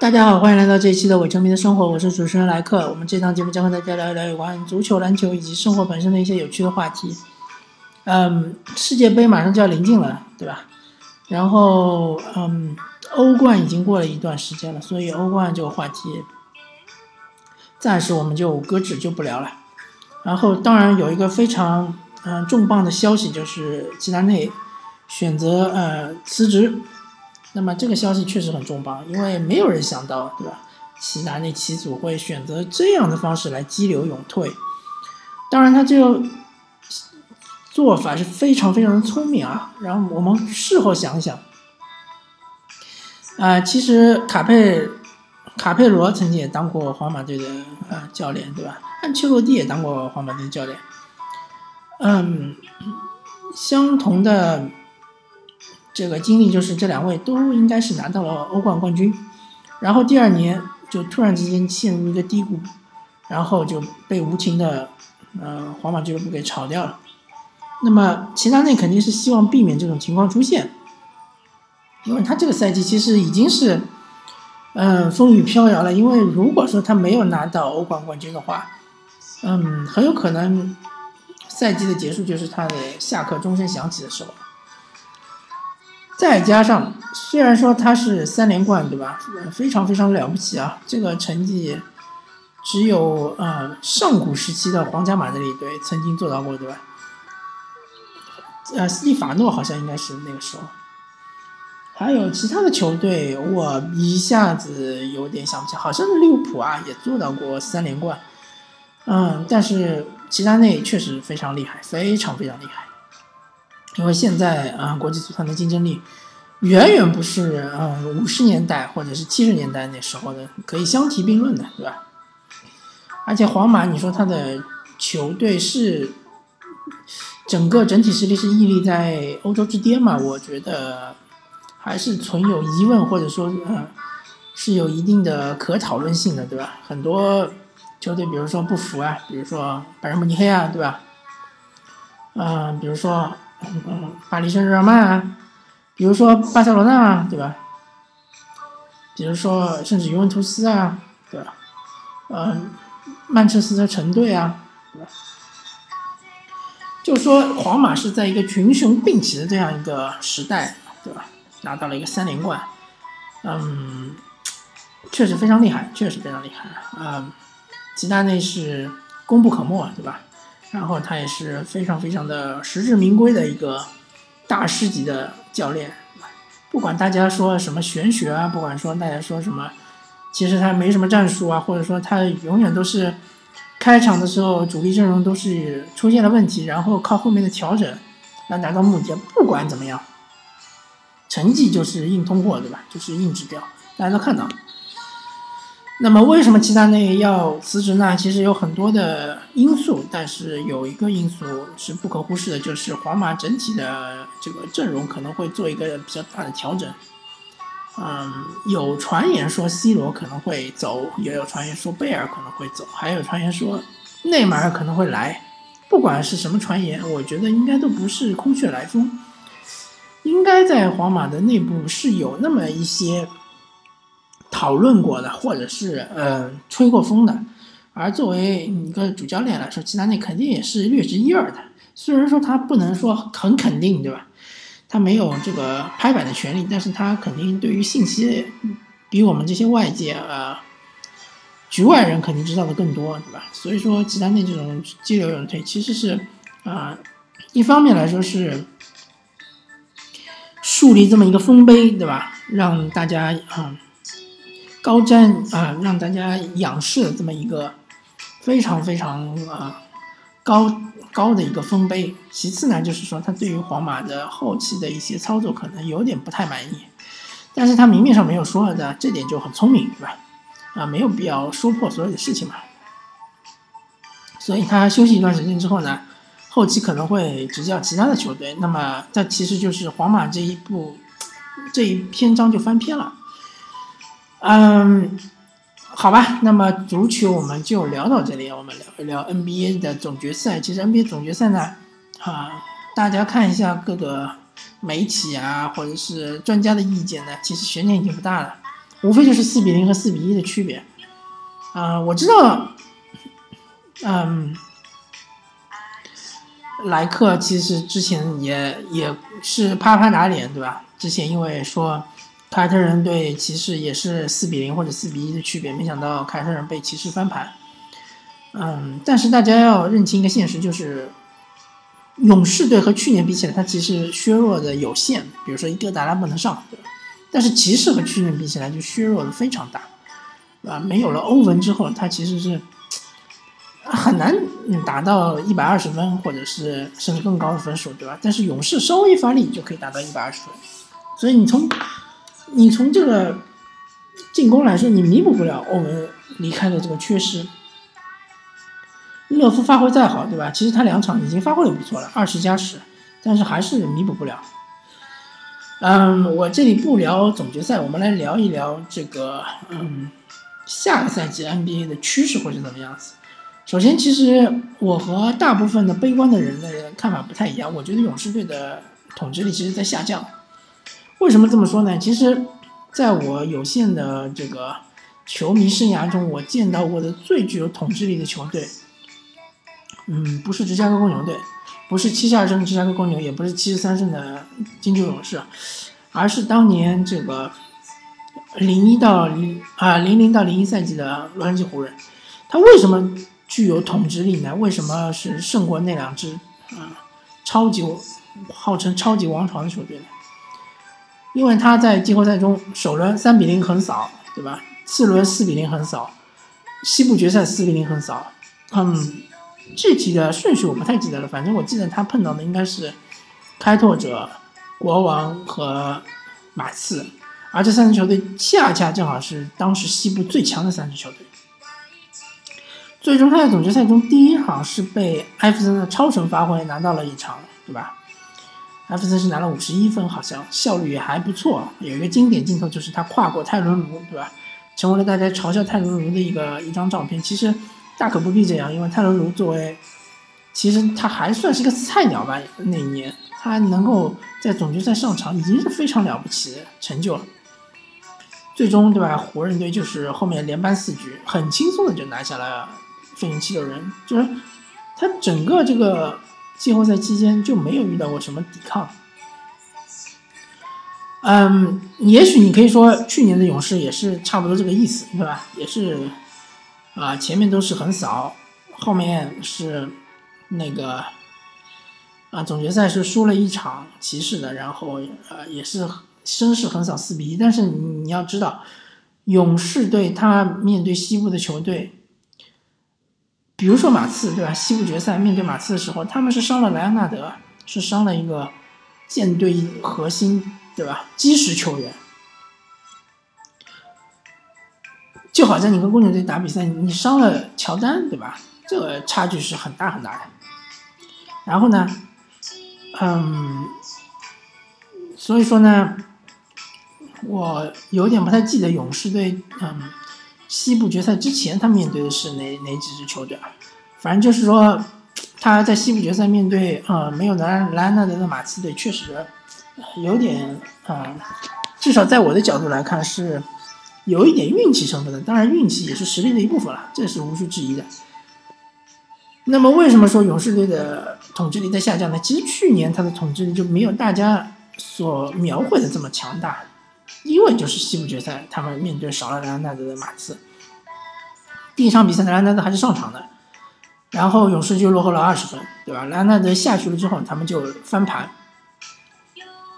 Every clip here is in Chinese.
大家好，欢迎来到这一期的伪球迷的生活，我是主持人莱克。我们这档节目将和大家聊一聊有关足球、篮球以及生活本身的一些有趣的话题。嗯，世界杯马上就要临近了，对吧？然后，嗯，欧冠已经过了一段时间了，所以欧冠这个话题暂时我们就搁置，就不聊了。然后，当然有一个非常嗯重磅的消息，就是齐达内选择呃辞职。那么这个消息确实很重磅，因为没有人想到，对吧？齐达内齐祖会选择这样的方式来激流勇退。当然，他这个做法是非常非常的聪明啊。然后我们事后想想，啊，其实卡佩卡佩罗曾经也当过皇马队的啊教练，对吧？安切洛蒂也当过皇马队教练。嗯，相同的。这个经历就是这两位都应该是拿到了欧冠冠军，然后第二年就突然之间陷入一个低谷，然后就被无情的呃皇马俱乐部给炒掉了。那么齐达内肯定是希望避免这种情况出现，因为他这个赛季其实已经是嗯风雨飘摇了。因为如果说他没有拿到欧冠冠军的话，嗯，很有可能赛季的结束就是他的下课钟声响起的时候。再加上，虽然说他是三连冠，对吧？非常非常了不起啊！这个成绩只有呃上古时期的皇家马德里队曾经做到过，对吧？呃，斯蒂法诺好像应该是那个时候。还有其他的球队，我一下子有点想不起，好像是利物浦啊，也做到过三连冠。嗯，但是齐达内确实非常厉害，非常非常厉害。因为现在啊，国际足坛的竞争力远远不是嗯五十年代或者是七十年代那时候的可以相提并论的，对吧？而且皇马，你说他的球队是整个整体实力是屹立在欧洲之巅嘛？我觉得还是存有疑问，或者说嗯是有一定的可讨论性的，对吧？很多球队，比如说不服啊，比如说拜仁慕尼黑啊，对吧？嗯，比如说。嗯，巴黎圣日耳曼啊，比如说巴塞罗那啊，对吧？比如说甚至尤文图斯啊，对吧？嗯，曼彻斯特城队啊，对吧？就说皇马是在一个群雄并起的这样一个时代，对吧？拿到了一个三连冠，嗯，确实非常厉害，确实非常厉害。嗯，齐达内是功不可没，对吧？然后他也是非常非常的实至名归的一个大师级的教练，不管大家说什么玄学啊，不管说大家说什么，其实他没什么战术啊，或者说他永远都是开场的时候主力阵容都是出现了问题，然后靠后面的调整来达到目的。不管怎么样，成绩就是硬通货，对吧？就是硬指标，大家都看到。那么为什么齐达内要辞职呢？其实有很多的因素，但是有一个因素是不可忽视的，就是皇马整体的这个阵容可能会做一个比较大的调整。嗯，有传言说 C 罗可能会走，也有传言说贝尔可能会走，还有传言说内马尔可能会来。不管是什么传言，我觉得应该都不是空穴来风，应该在皇马的内部是有那么一些。讨论过的，或者是呃吹过风的，而作为一个主教练来说，齐达内肯定也是略知一二的。虽然说他不能说很肯定，对吧？他没有这个拍板的权利，但是他肯定对于信息比我们这些外界啊局外人肯定知道的更多，对吧？所以说，齐达内这种激流勇退，其实是啊，一方面来说是树立这么一个丰碑，对吧？让大家啊。高瞻啊，让大家仰视的这么一个非常非常啊高高的一个丰碑。其次呢，就是说他对于皇马的后期的一些操作可能有点不太满意，但是他明面上没有说的，这点就很聪明，对吧？啊，没有必要说破所有的事情嘛。所以他休息一段时间之后呢，后期可能会执教其他的球队。那么这其实就是皇马这一步这一篇章就翻篇了。嗯，好吧，那么足球我们就聊到这里，我们聊一聊 NBA 的总决赛。其实 NBA 总决赛呢，啊，大家看一下各个媒体啊，或者是专家的意见呢，其实悬念已经不大了。无非就是四比零和四比一的区别。啊，我知道，嗯，莱克其实之前也也是啪啪打脸，对吧？之前因为说凯尔特人对骑士也是四比零或者四比一的区别，没想到凯尔特人被骑士翻盘。嗯，但是大家要认清一个现实，就是勇士队和去年比起来，它其实削弱的有限。比如说伊戈达拉不能上，对？但是骑士和去年比起来就削弱的非常大，啊，没有了欧文之后，他其实是很难达到一百二十分或者是甚至更高的分数，对吧？但是勇士稍微发力就可以达到一百二十分，所以你从你从这个进攻来说，你弥补不了欧文离开的这个缺失。勒夫发挥再好，对吧？其实他两场已经发挥的不错了，二十加十，但是还是弥补不了。嗯，我这里不聊总决赛，我们来聊一聊这个，嗯，下个赛季 NBA 的趋势会是怎么样子。首先，其实我和大部分的悲观的人的看法不太一样，我觉得勇士队的统治力其实在下降。为什么这么说呢？其实，在我有限的这个球迷生涯中，我见到过的最具有统治力的球队，嗯，不是芝加哥公牛队。不是七十二胜的芝加哥公牛，也不是七十三胜的金州勇士，而是当年这个零一到零啊零零到零一赛季的洛杉矶湖人。他为什么具有统治力呢？为什么是胜过那两支啊超级号称超级王朝的球队呢？因为他在季后赛中首轮三比零横扫，对吧？次轮四比零横扫，西部决赛四比零横扫，嗯。具体的顺序我不太记得了，反正我记得他碰到的应该是开拓者、国王和马刺，而这三支球队恰恰正好是当时西部最强的三支球队。最终他在总决赛中第一场是被艾弗森的超神发挥拿到了一场，对吧？艾弗森是拿了五十一分，好像效率也还不错。有一个经典镜头就是他跨过泰伦卢，对吧？成为了大家嘲笑泰伦卢的一个一张照片。其实。大可不必这样，因为泰伦卢作为，其实他还算是个菜鸟吧。那一年他能够在总决赛上场，已经是非常了不起的成就了。最终，对吧？湖人队就是后面连扳四局，很轻松的就拿下了费城七六人。就是他整个这个季后赛期间就没有遇到过什么抵抗。嗯，也许你可以说去年的勇士也是差不多这个意思，对吧？也是。啊，前面都是横扫，后面是那个啊，总决赛是输了一场骑士的，然后呃也是声势横扫四比一。但是你要知道，勇士队他面对西部的球队，比如说马刺，对吧？西部决赛面对马刺的时候，他们是伤了莱昂纳德，是伤了一个舰队核心，对吧？基石球员。就好像你跟公牛队打比赛，你伤了乔丹，对吧？这个差距是很大很大的。然后呢，嗯，所以说呢，我有点不太记得勇士队，嗯，西部决赛之前他面对的是哪哪几支球队啊？反正就是说，他在西部决赛面对呃没有莱莱纳德的马刺队，确实有点啊，至少在我的角度来看是。有一点运气成分的，当然运气也是实力的一部分了，这是无需质疑的。那么为什么说勇士队的统治力在下降呢？其实去年他的统治力就没有大家所描绘的这么强大，因为就是西部决赛他们面对少了莱昂纳德的马刺，第一场比赛莱昂纳德还是上场的，然后勇士就落后了二十分，对吧？莱昂纳德下去了之后，他们就翻盘。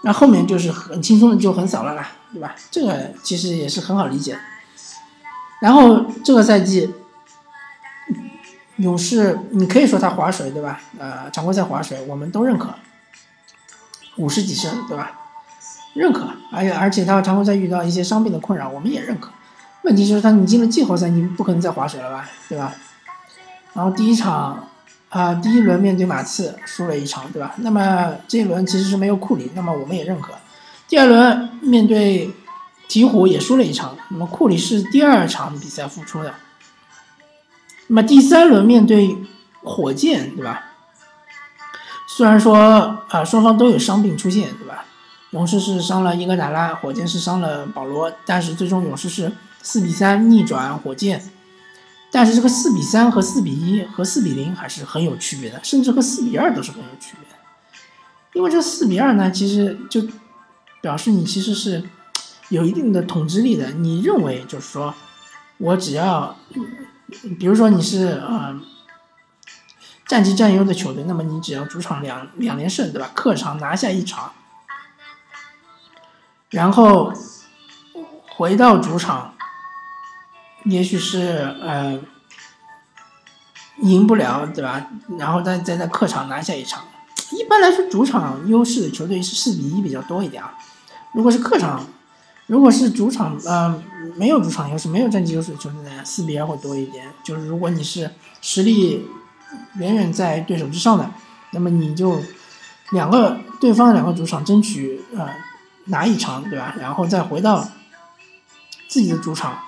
那后面就是很轻松的就很少了啦，对吧？这个其实也是很好理解。然后这个赛季，勇士你可以说他划水，对吧？呃，常规赛划水，我们都认可，五十几胜，对吧？认可，而且而且他常规赛遇到一些伤病的困扰，我们也认可。问题就是他你进了季后赛，你不可能再划水了吧，对吧？然后第一场。啊，第一轮面对马刺输了一场，对吧？那么这一轮其实是没有库里，那么我们也认可。第二轮面对鹈鹕也输了一场，那么库里是第二场比赛复出的。那么第三轮面对火箭，对吧？虽然说啊双方都有伤病出现，对吧？勇士是伤了伊戈达拉，火箭是伤了保罗，但是最终勇士是四比三逆转火箭。但是这个四比三和四比一和四比零还是很有区别的，甚至和四比二都是很有区别的。因为这四比二呢，其实就表示你其实是有一定的统治力的。你认为就是说，我只要，比如说你是呃战绩占优的球队，那么你只要主场两两连胜，对吧？客场拿下一场，然后回到主场。也许是呃赢不了，对吧？然后再再在客场拿下一场。一般来说，主场优势的球队是四比一比较多一点啊。如果是客场，如果是主场呃没有主场优势、没有战绩优势的球队呢，四比二会多一点。就是如果你是实力远远在对手之上的，那么你就两个对方两个主场争取呃拿一场，对吧？然后再回到自己的主场。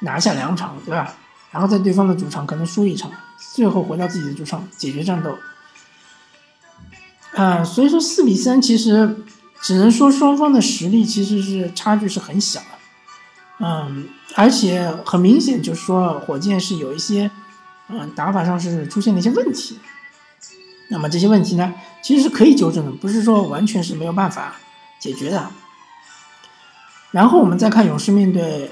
拿下两场，对吧？然后在对方的主场可能输一场，最后回到自己的主场解决战斗。啊，所以说四比三其实只能说双方的实力其实是差距是很小的。嗯，而且很明显就是说火箭是有一些嗯打法上是出现了一些问题。那么这些问题呢，其实是可以纠正的，不是说完全是没有办法解决的。然后我们再看勇士面对。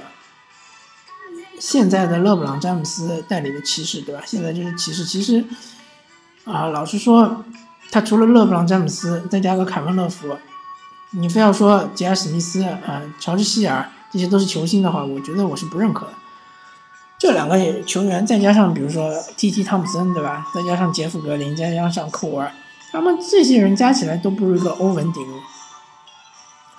现在的勒布朗詹姆斯带领的骑士，对吧？现在就是骑士，其实啊，老实说，他除了勒布朗詹姆斯，再加个凯文乐福，你非要说杰尔史密斯啊、乔治希尔这些都是球星的话，我觉得我是不认可的。这两个球员，再加上比如说 T.T. 汤普森，对吧？再加上杰夫格林，再加上库尔，他们这些人加起来都不如一个欧文顶。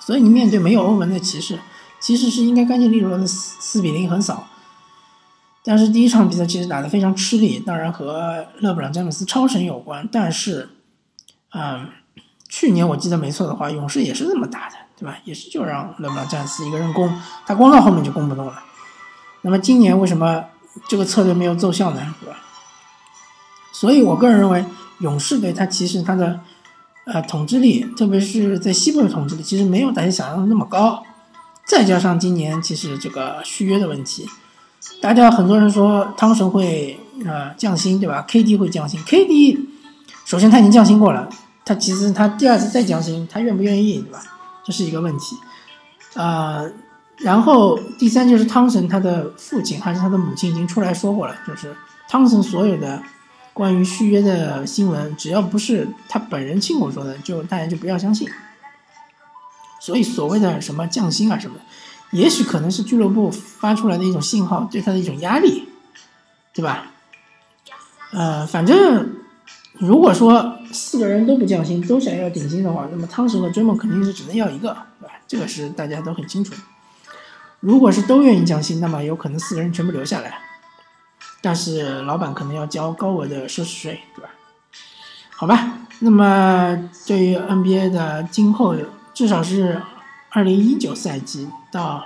所以你面对没有欧文的骑士，其实是应该干净利落的四四比零横扫。但是第一场比赛其实打得非常吃力，当然和勒布朗詹姆斯超神有关。但是，嗯，去年我记得没错的话，勇士也是这么打的，对吧？也是就让勒布朗詹姆斯一个人攻，他攻到后面就攻不动了。那么今年为什么这个策略没有奏效呢？对吧？所以我个人认为，勇士队他其实他的呃统治力，特别是在西部的统治力，其实没有大家想象的那么高。再加上今年其实这个续约的问题。大家很多人说汤神会啊降薪，对吧？KD 会降薪，KD 首先他已经降薪过了，他其实他第二次再降薪，他愿不愿意，对吧？这是一个问题。啊，然后第三就是汤神他的父亲还是他的母亲已经出来说过了，就是汤神所有的关于续约的新闻，只要不是他本人亲口说的，就大家就不要相信。所以所谓的什么降薪啊什么。也许可能是俱乐部发出来的一种信号，对他的一种压力，对吧？呃，反正如果说四个人都不降薪，都想要顶薪的话，那么汤神和追梦肯定是只能要一个，对吧？这个是大家都很清楚的。如果是都愿意降薪，那么有可能四个人全部留下来，但是老板可能要交高额的奢侈税，对吧？好吧，那么对于 NBA 的今后，至少是。二零一九赛季到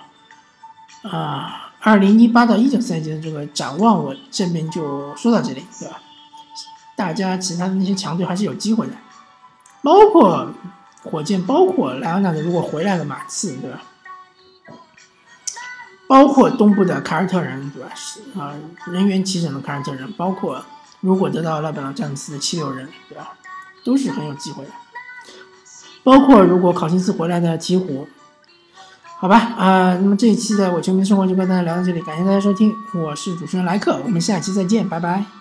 啊，二零一八到一九赛季的这个展望，我这边就说到这里，对吧？大家其他的那些强队还是有机会的，包括火箭，包括莱昂纳德如果回来了，马刺，对吧？包括东部的凯尔特人，对吧？是啊，人员齐整的凯尔特人，包括如果得到勒布朗詹姆斯的七六人，对吧？都是很有机会的。包括如果考辛斯回来的鹈鹕。好吧，啊，那么这一期的我球迷生活就跟大家聊到这里，感谢大家收听，我是主持人莱克，我们下期再见，拜拜。